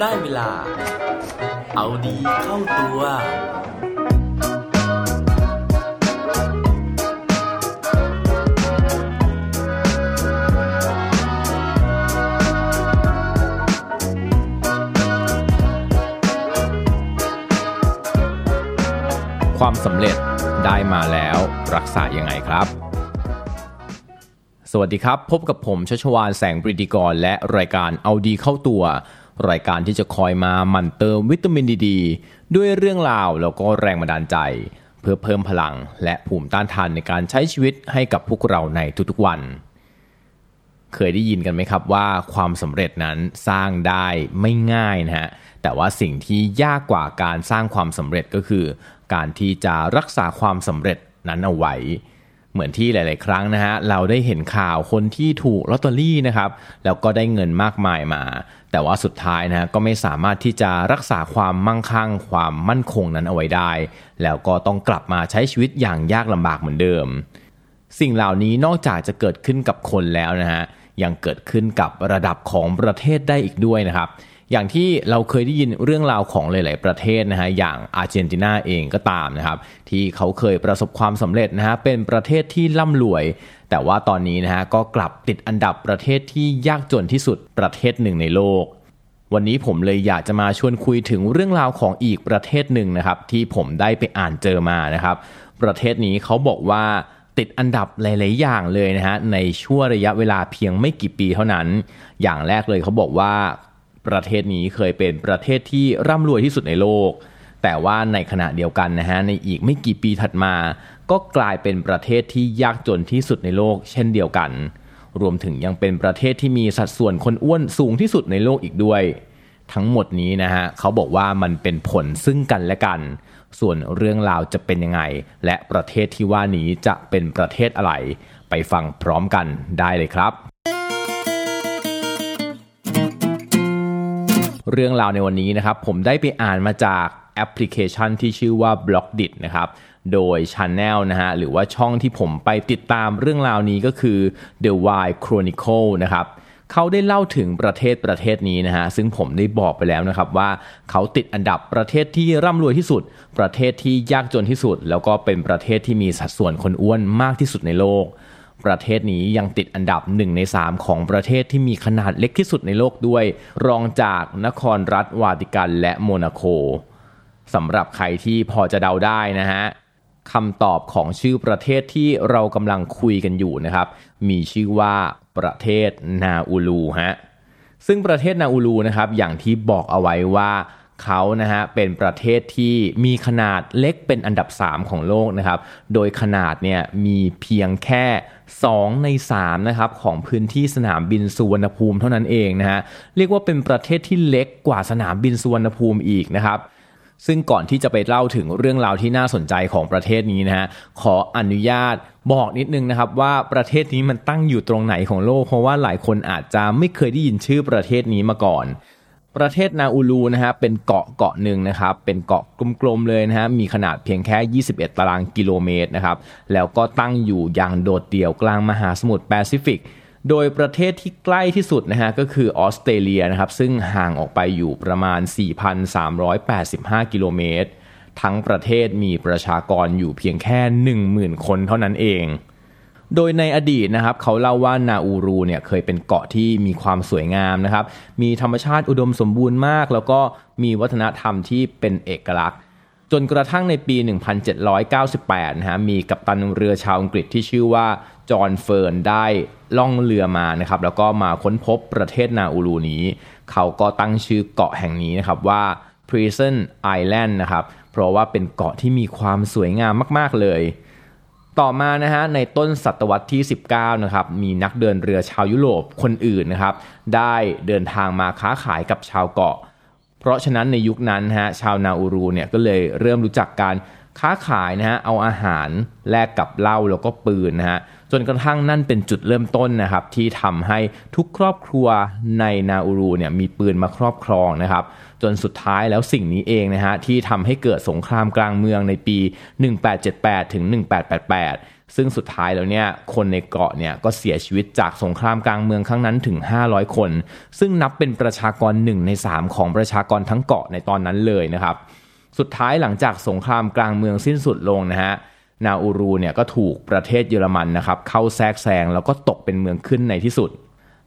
ได้เวลา เอาดีเข้าตัว ความสำเร็จได้มาแล้วรักษายังไงครับสวัสดีครับ พบกับผมชัชวานแสงปริติกร และรายการเอาดีเข้าตัว รายการที่จะคอยมาหมั่นเติมวิตามินดีดด้วยเรื่องราวแล้วก็แรงบันดาลใจ เพื่อเพิ่มพลังและภูมิต้านทานในการใช้ชีวิตให้กับพวกเราในทุกๆวัน เคยได้ยินกันไหมครับว่าความสำเร็จนั้นสร้างได้ไม่ง่ายนะฮะแต่ว่าสิ่งที่ยากกว่าการสร้างความสำเร็จก็คือ การที่จะรักษาความสำเร็จนั้นเอาไว้ เหมือนที่หลาย ๆ ครั้งนะฮะเราได้เห็นข่าวคนที่ถูกลอตเตอรี่นะครับแล้วก็ได้เงินมากมายมา แต่ว่าสุดท้ายนะก็ไม่สามารถที่จะรักษาความมั่งคั่ง ความมั่นคงนั้นเอาไว้ได้ แล้วก็ต้องกลับมาใช้ชีวิตอย่างยากลำบากเหมือนเดิม สิ่งเหล่านี้นอกจากจะเกิดขึ้นกับคนแล้วนะฮะยังเกิดขึ้นกับระดับของประเทศได้อีกด้วยนะครับ อย่างที่เราเคยได้ยินเรื่องราวของหลาย ๆ ประเทศนะฮะอย่างอาร์เจนตินาเองก็ตามนะครับที่เขาเคยประสบความสำเร็จนะฮะเป็นประเทศที่ร่ำรวย แต่ว่าตอนนี้นะฮะก็กลับติดอันดับประเทศที่ยากจนที่สุดประเทศหนึ่งในโลก วันนี้ผมเลยอยากจะมาชวนคุยถึงเรื่องราวของอีกประเทศหนึ่งนะครับที่ผมได้ไปอ่านเจอมานะครับ ประเทศนี้เขาบอกว่าติดอันดับหลาย ๆ อย่างเลยนะฮะในช่วงระยะเวลาเพียงไม่กี่ปีเท่านั้น อย่างแรกเลยเขาบอกว่า ประเทศนี้เคยเป็นประเทศที่ร่ำรวยที่สุดในโลก แต่ว่าในขณะเดียวกันนะฮะในอีกไม่กี่ปีถัดมา ก็กลายเป็นประเทศที่ยากจนที่สุดในโลก เช่นเดียวกัน รวมถึงยังเป็นประเทศที่มีสัดส่วนคนอ้วนสูงที่สุดในโลกอีกด้วย ทั้งหมดนี้นะฮะเขาบอกว่ามันเป็นผลซึ่งกันและกัน ส่วนเรื่องราวจะเป็นยังไง และประเทศที่ว่านี้จะเป็นประเทศอะไร ไปฟังพร้อมกันได้เลยครับ เรื่องราวในวันนี้นะครับ ผมได้ไปอ่านมาจากแอปพลิเคชันที่ชื่อว่า b l o k d i t นะครับ โดย Channel นะฮะ หรือว่าช่องที่ผมไปติดตามเรื่องราวนี้ก็คือ The Wild Chronicle นะครับเขาได้เล่าถึงประเทศประเทศนี้นะฮะ ซึ่งผมได้บอกไปแล้วนะครับว่าเขาติดอันดับประเทศที่ร่ำรวยที่สุด ประเทศที่ยากจนที่สุด แล้วก็เป็นประเทศที่มีสัดส่วนคนอ้วนมากที่สุดในโลก ประเทศนี้ยังติดอันดับ 1 ใน 3 ของประเทศที่มีขนาดเล็กที่สุดในโลกด้วย รองจากนครรัฐวาติกันและโมนาโกสำหรับใครที่พอจะเดาได้นะฮะคำตอบของชื่อประเทศที่เรากำลังคุยกันอยู่นะครับ มีชื่อว่าประเทศนาอูลูฮะซึ่งประเทศนาอูลูนะครับอย่างที่บอกเอาไว้ว่า เขานะฮะเป็นประเทศที่มีขนาดเล็กเป็นอันดับ 3 ของโลกนะครับ โดยขนาดเนี่ยมีเพียงแค่ 2 ใน3นะครับของพื้นที่สนามบินสุวรรณภูมิเท่านั้นเองนะฮะเรียกว่าเป็นประเทศที่เล็กกว่าสนามบินสุวรรณภูมิอีกนะครับซึ่งก่อนที่จะไปเล่าถึงเรื่องราวที่น่าสนใจของประเทศนี้นะฮะขออนุญาตบอกนิดนึงนะครับว่าประเทศนี้มันตั้งอยู่ตรงไหนของโลก เพราะว่าหลายคนอาจจะไม่เคยได้ยินชื่อประเทศนี้มาก่อน ประเทศนาอูลูนะฮะเป็นเกาะเกาะหนึ่งนะครับ เป็นเกาะกลมๆเลยนะฮะมีขนาดเพียงแค่ 21 ตารางกิโลเมตรนะครับ แล้วก็ตั้งอยู่อย่างโดดเดี่ยวกลางมหาสมุทรแปซิฟิกโดยประเทศที่ใกล้ที่สุดนะฮะก็คือออสเตรเลียนะครับ ซึ่งห่างออกไปอยู่ประมาณ 4,385 กิโลเมตร ทั้งประเทศมีประชากรอยู่เพียงแค่ 10,000 คนเท่านั้นเอง โดยในอดีตนะครับเขาเล่าว่านาอูรูเนี่ยเคยเป็นเกาะที่มีความสวยงามนะครับ มีธรรมชาติอุดมสมบูรณ์มาก แล้วก็มีวัฒนธรรมที่เป็นเอกลักษณ์ จนกระทั่งในปี 1798 นะฮะมีกัปตันเรือชาวอังกฤษที่ชื่อว่าจอห์นเฟิร์นได้ล่องเรือมานะครับแล้วก็มาค้นพบประเทศนาอูรูนี้ เขาก็ตั้งชื่อเกาะแห่งนี้นะครับว่า Prison Island นะครับเพราะว่าเป็นเกาะที่มีความสวยงามมาก ๆเลย ต่อมานะฮะในต้นศตวรรษที่ 19นะครับมีนักเดินเรือชาวยุโรปคนอื่นนะครับได้เดินทางมาค้าขายกับชาวเกาะ เพราะฉะนั้นในยุคนั้นฮะชาวนาอูรูเนี่ยก็เลยเริ่มรู้จักการค้าขายนะฮะเอาอาหารแลกกับเหล้าแล้วก็ปืนนะฮะ จนกระทั่งนั่นเป็นจุดเริ่มต้นนะครับที่ทำให้ทุกครอบครัวในนาอูรูเนี่ยมีปืนมาครอบครองนะครับ จนสุดท้ายแล้วสิ่งนี้เองนะฮะที่ทำให้เกิดสงครามกลางเมืองในปี 1878 ถึง 1888 ซึ่งสุดท้ายแล้วเนี่ยคนในเกาะเนี่ยก็เสียชีวิตจากสงครามกลางเมืองครั้งนั้นถึง 500 คน ซึ่งนับเป็นประชากรหนึ่งใน 3 ของประชากรทั้งเกาะในตอนนั้นเลยนะครับ สุดท้ายหลังจากสงครามกลางเมืองสิ้นสุดลงนะฮะ นาอูรูเนี่ยก็ถูกประเทศเยอรมันนะครับเข้าแทรกแซงแล้วก็ตกเป็นเมืองขึ้นในที่สุด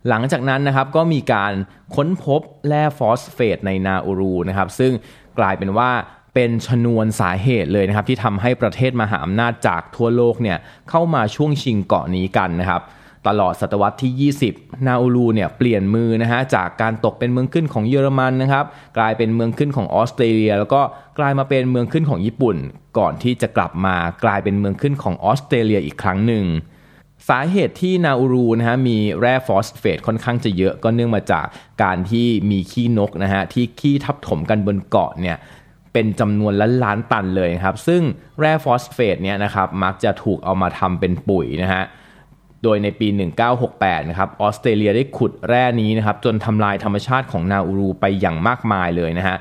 หลังจากนั้นนะครับก็มีการค้นพบแร่ฟอสเฟตในนาอูรูนะครับซึ่งกลายเป็นว่าเป็นชนวนสาเหตุเลยนะครับที่ทำให้ประเทศมหาอำนาจจากทั่วโลกเนี่ยเข้ามาช่วงชิงเกาะนี้กันนะครับ ตลอดศตวรรษที่ 20 นาอูรูเนี่ยเปลี่ยนมือนะฮะจากการตกเป็นเมืองขึ้นของเยอรมันนะครับกลายเป็นเมืองขึ้นของออสเตรเลีย แล้วก็กลายมาเป็นเมืองขึ้นของญี่ปุ่น ก่อนที่จะกลับมากลายเป็นเมืองขึ้นของออสเตรเลียอีกครั้งหนึ่งสาเหตุที่นาอูรูนะฮะมีแร่ฟอสเฟตค่อนข้างจะเยอะก็เนื่องมาจากการที่มีขี้นกนะฮะที่ขี้ทับถมกันบนเกาะเนี่ยเป็นจำนวนล้านล้านตันเลยครับ ซึ่งแร่ฟอสเฟตเนี่ยนะครับมักจะถูกเอามาทำเป็นปุ๋ยนะฮะ โดยในปี 1968 นะครับออสเตรเลียได้ขุดแร่นี้นะครับจนทำลายธรรมชาติของนาอูรูไปอย่างมากมายเลยนะฮะ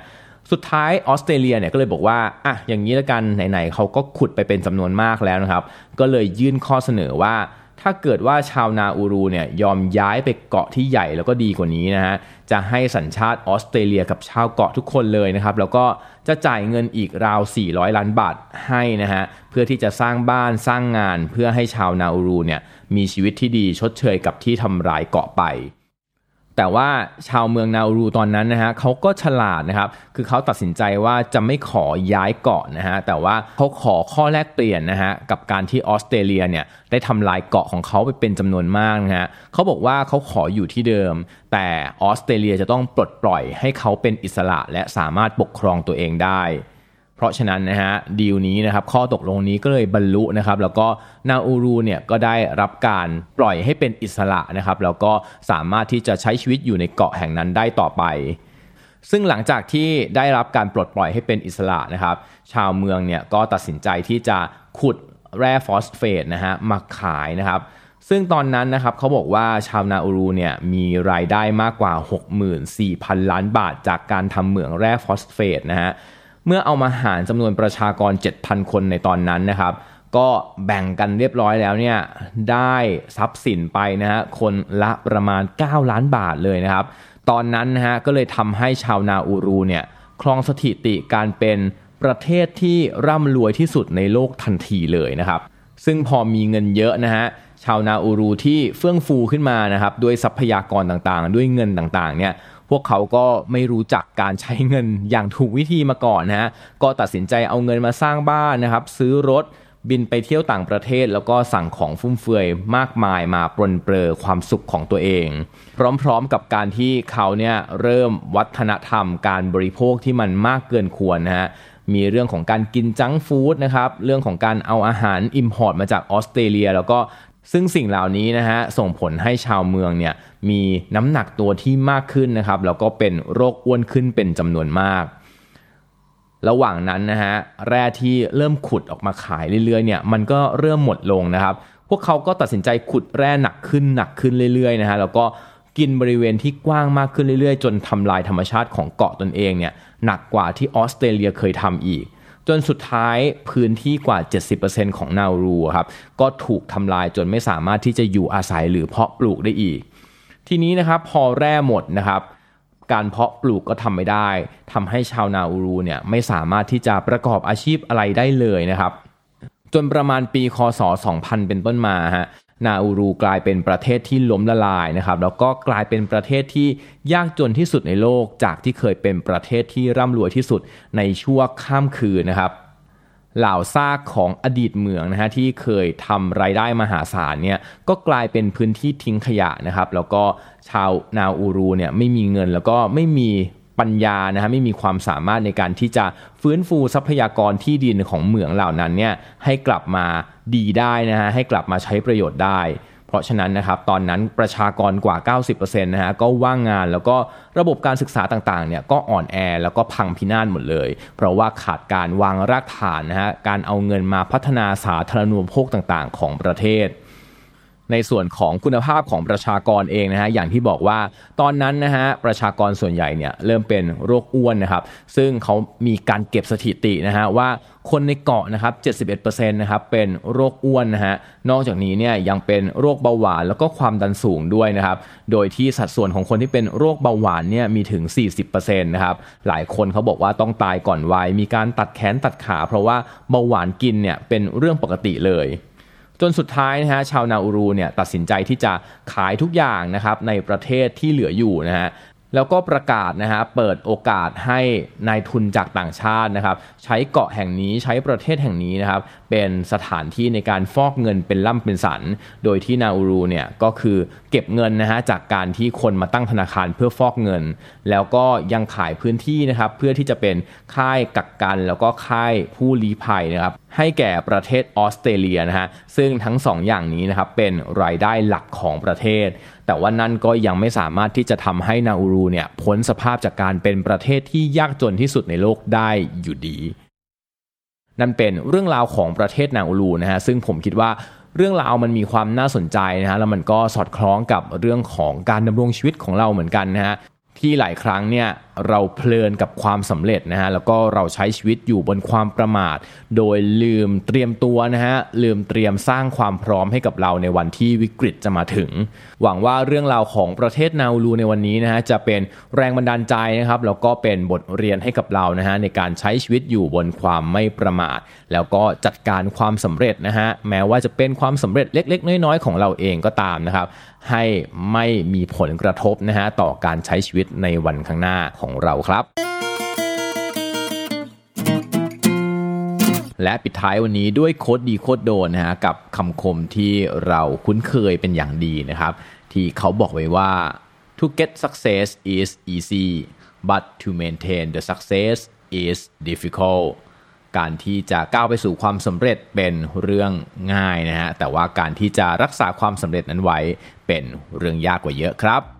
สุดท้ายออสเตรเลียเนี่ยก็เลยบอกว่าอะอย่างนี้แล้วกันไหนๆเขาก็ขุดไปเป็นจำนวนมากแล้วนะครับ ก็เลยยื่นข้อเสนอว่า ถ้าเกิดว่าชาวนาอูรูเนี่ยยอมย้ายไปเกาะที่ใหญ่แล้วก็ดีกว่านี้นะฮะ จะให้สัญชาติออสเตรเลียกับชาวเกาะทุกคนเลยนะครับ แล้วก็จะจ่ายเงินอีกราว 400 ล้านบาทให้นะฮะ เพื่อที่จะสร้างบ้านสร้างงาน เพื่อให้ชาวนาอูรูเนี่ยมีชีวิตที่ดีชดเชยกับที่ทำร้ายเกาะไป แต่ว่าชาวเมืองนารูตอนนั้นนะฮะเขาก็ฉลาดนะครับ คือเขาตัดสินใจว่าจะไม่ขอย้ายเกาะนะฮะ แต่ว่าเขาขอข้อแลกเปลี่ยนนะฮะกับการที่ออสเตรเลียเนี่ยได้ทำลายเกาะของเขาไปเป็นจำนวนมากนะฮะเขาบอกว่าเขาขออยู่ที่เดิม แต่ออสเตรเลียจะต้องปลดปล่อยให้เขาเป็นอิสระและสามารถปกครองตัวเองได้ เพราะฉะนั้นนะฮะดีลนี้นะครับข้อตกลงนี้ก็เลยบรรลุนะครับแล้วก็นาอูรูเนี่ยก็ได้รับการปล่อยให้เป็นอิสระนะครับแล้วก็สามารถที่จะใช้ชีวิตอยู่ในเกาะแห่งนั้นได้ต่อไป ซึ่งหลังจากที่ได้รับการปลดปล่อยให้เป็นอิสระนะครับ ชาวเมืองเนี่ยก็ตัดสินใจที่จะขุดแร่ฟอสเฟตนะฮะมาขายนะครับซึ่งตอนนั้นนะครับเขาบอกว่าชาวนาอูรูเนี่ยมีรายได้มากกว่า 64,000 ล้านบาทจากการทำเหมืองแร่ฟอสเฟตนะฮะ เมื่อเอามาหารจำนวนประชากร 7,000 คนในตอนนั้นนะครับ ก็แบ่งกันเรียบร้อยแล้วเนี่ยได้ทรัพย์สินไปนะฮะคนละประมาณ 9 ล้านบาทเลยนะครับ ตอนนั้นนะฮะก็เลยทำให้ชาวนาอูรูเนี่ยครองสถิติการเป็นประเทศที่ร่ำรวยที่สุดในโลกทันทีเลยนะครับ ซึ่งพอมีเงินเยอะนะฮะชาวนาอูรูที่เฟื่องฟูขึ้นมานะครับด้วยทรัพยากรต่างๆ ด้วยเงินต่างๆเนี่ย พวกเขาก็ไม่รู้จักการใช้เงินอย่างถูกวิธีมาก่อนนะฮะก็ตัดสินใจเอาเงินมาสร้างบ้านนะครับ ซื้อรถบินไปเที่ยวต่างประเทศ แล้วก็สั่งของฟุ่มเฟือยมากมายมาปรนเปรอความสุขของตัวเอง พร้อมๆกับการที่เขาเนี่ยเริ่มวัฒนธรรมการบริโภคที่มันมากเกินควรนะฮะมีเรื่องของการกิน junk food นะครับ เรื่องของการเอาอาหาร import มาจากออสเตรเลีย แล้วก็ ซึ่งสิ่งเหล่านี้นะฮะส่งผลให้ชาวเมืองเนี่ยมีน้ำหนักตัวที่มากขึ้นนะครับแล้วก็เป็นโรคอ้วนขึ้นเป็นจำนวนมาก ระหว่างนั้นนะฮะแร่ที่เริ่มขุดออกมาขายเรื่อยๆเนี่ยมันก็เริ่มหมดลงนะครับ พวกเขาก็ตัดสินใจขุดแร่หนักขึ้นหนักขึ้นเรื่อยๆนะฮะแล้วก็กินบริเวณที่กว้างมากขึ้นเรื่อยๆ จนทำลายธรรมชาติของเกาะตนเองเนี่ยหนักกว่าที่ออสเตรเลียเคยทำอีก จนสุดท้ายพื้นที่กว่า 70%ของนารูครับก็ถูกทำลายจนไม่สามารถที่จะอยู่อาศัยหรือเพาะปลูกได้อีก ทีนี้นะครับพอแร่หมดนะครับการเพาะปลูกก็ทำไม่ได้ทำให้ชาวนาอูรูเนี่ยไม่สามารถที่จะประกอบอาชีพอะไรได้เลยนะครับ จนประมาณปีคศ 2000 เป็นต้นมาฮะ นาอูรูกลายเป็นประเทศที่ล้มละลายนะครับแล้วก็กลายเป็นประเทศที่ยากจนที่สุดในโลก จากที่เคยเป็นประเทศที่ร่ำรวยที่สุดในชั่วข้ามคืนนะครับเหล่าซากของอดีตเมืองนะฮะที่เคยทำรายได้มหาศาลเนี่ยก็กลายเป็นพื้นที่ทิ้งขยะนะครับ แล้วก็ชาวนาอูรูเนี่ยไม่มีเงินแล้วก็ไม่มี ปัญญานะฮะไม่มีความสามารถในการที่จะฟื้นฟูทรัพยากรที่ดินของเหมืองเหล่านั้นเนี่ยให้กลับมาดีได้นะฮะให้กลับมาใช้ประโยชน์ได้ เพราะฉะนั้นนะครับตอนนั้นประชากรกว่า 90%นะฮะก็ว่างงานแล้วก็ระบบการศึกษาต่างๆเนี่ยก็อ่อนแอแล้วก็พังพินาศหมดเลย เพราะว่าขาดการวางรากฐานนะฮะการเอาเงินมาพัฒนาสาธารณูปโภคต่างๆ ของประเทศ ในส่วนของคุณภาพของประชากรเองนะฮะอย่างที่บอกว่าตอนนั้นนะฮะประชากรส่วนใหญ่เนี่ยเริ่มเป็นโรคอ้วนนะครับ ซึ่งเขามีการเก็บสถิตินะฮะว่าคนในเกาะนะครับ 71%นะครับเป็นโรคอ้วนนะฮะ นอกจากนี้เนี่ยยังเป็นโรคเบาหวานแล้วก็ความดันสูงด้วยนะครับ โดยที่สัดส่วนของคนที่เป็นโรคเบาหวานเนี่ยมีถึง 40%นะครับ หลายคนเขาบอกว่าต้องตายก่อนวัย มีการตัดแขนตัดขา เพราะว่าเบาหวานกินเนี่ยเป็นเรื่องปกติเลย จนสุดท้ายนะฮะชาวนาอูรูเนี่ยตัดสินใจที่จะขายทุกอย่างนะครับในประเทศที่เหลืออยู่นะฮะแล้วก็ประกาศนะฮะเปิดโอกาสให้นายทุนจากต่างชาตินะครับ ใช้เกาะแห่งนี้ใช้ประเทศแห่งนี้นะครับ เป็นสถานที่ในการฟอกเงินเป็นล่ำเป็นสัน โดยที่นาอูรูเนี่ยก็คือเก็บเงินนะฮะจากการที่คนมาตั้งธนาคารเพื่อฟอกเงิน แล้วก็ยังขายพื้นที่นะครับ เพื่อที่จะเป็นค่ายกักกัน แล้วก็ค่ายผู้ลี้ภัยนะครับ ให้แก่ประเทศออสเตรเลียนะฮะซึ่งทั้งสองอย่างนี้นะครับเป็นรายได้หลักของประเทศ แต่ว่านั่นก็ยังไม่สามารถที่จะทำให้นาอูรูเนี่ยพ้นสภาพจากการเป็นประเทศที่ยากจนที่สุดในโลกได้อยู่ดี นั่นเป็นเรื่องราวของประเทศนาอูรูนะฮะซึ่งผมคิดว่าเรื่องราวมันมีความน่าสนใจนะฮะแล้วมันก็สอดคล้องกับเรื่องของการดำรงชีวิตของเราเหมือนกันนะฮะที่หลายครั้งเนี่ยเราเพลินกับความสำเร็จนะฮะแล้วก็เราใช้ชีวิตอยู่บนความประมาท โดยลืมเตรียมตัวนะฮะลืมเตรียมสร้างความพร้อมให้กับเราในวันที่วิกฤตจะมาถึง หวังว่าเรื่องราวของประเทศนาอูรูในวันนี้นะฮะจะเป็นแรงบันดาลใจนะครับแล้วก็เป็นบทเรียนให้กับเรานะฮะในการใช้ชีวิตอยู่บนความไม่ประมาท แล้วก็จัดการความสำเร็จนะฮะแม้ว่าจะเป็นความสำเร็จเล็ก ๆ น้อยๆของเราเองก็ตามนะครับให้ไม่มีผลกระทบนะฮะต่อการใช้ชีวิตในวันข้างหน้าของเราครับ และปิดท้ายวันนี้ด้วยโคดดีโคดโดนนะฮะกับคำคมที่เราคุ้นเคยเป็นอย่างดีนะครับ ที่เขาบอกไว้ว่า to get success is easy but to maintain the success is difficult การที่จะก้าวไปสู่ความสำเร็จเป็นเรื่องง่ายนะฮะ แต่ว่าการที่จะรักษาความสำเร็จนั้นไว้เป็นเรื่องยากกว่าเยอะครับ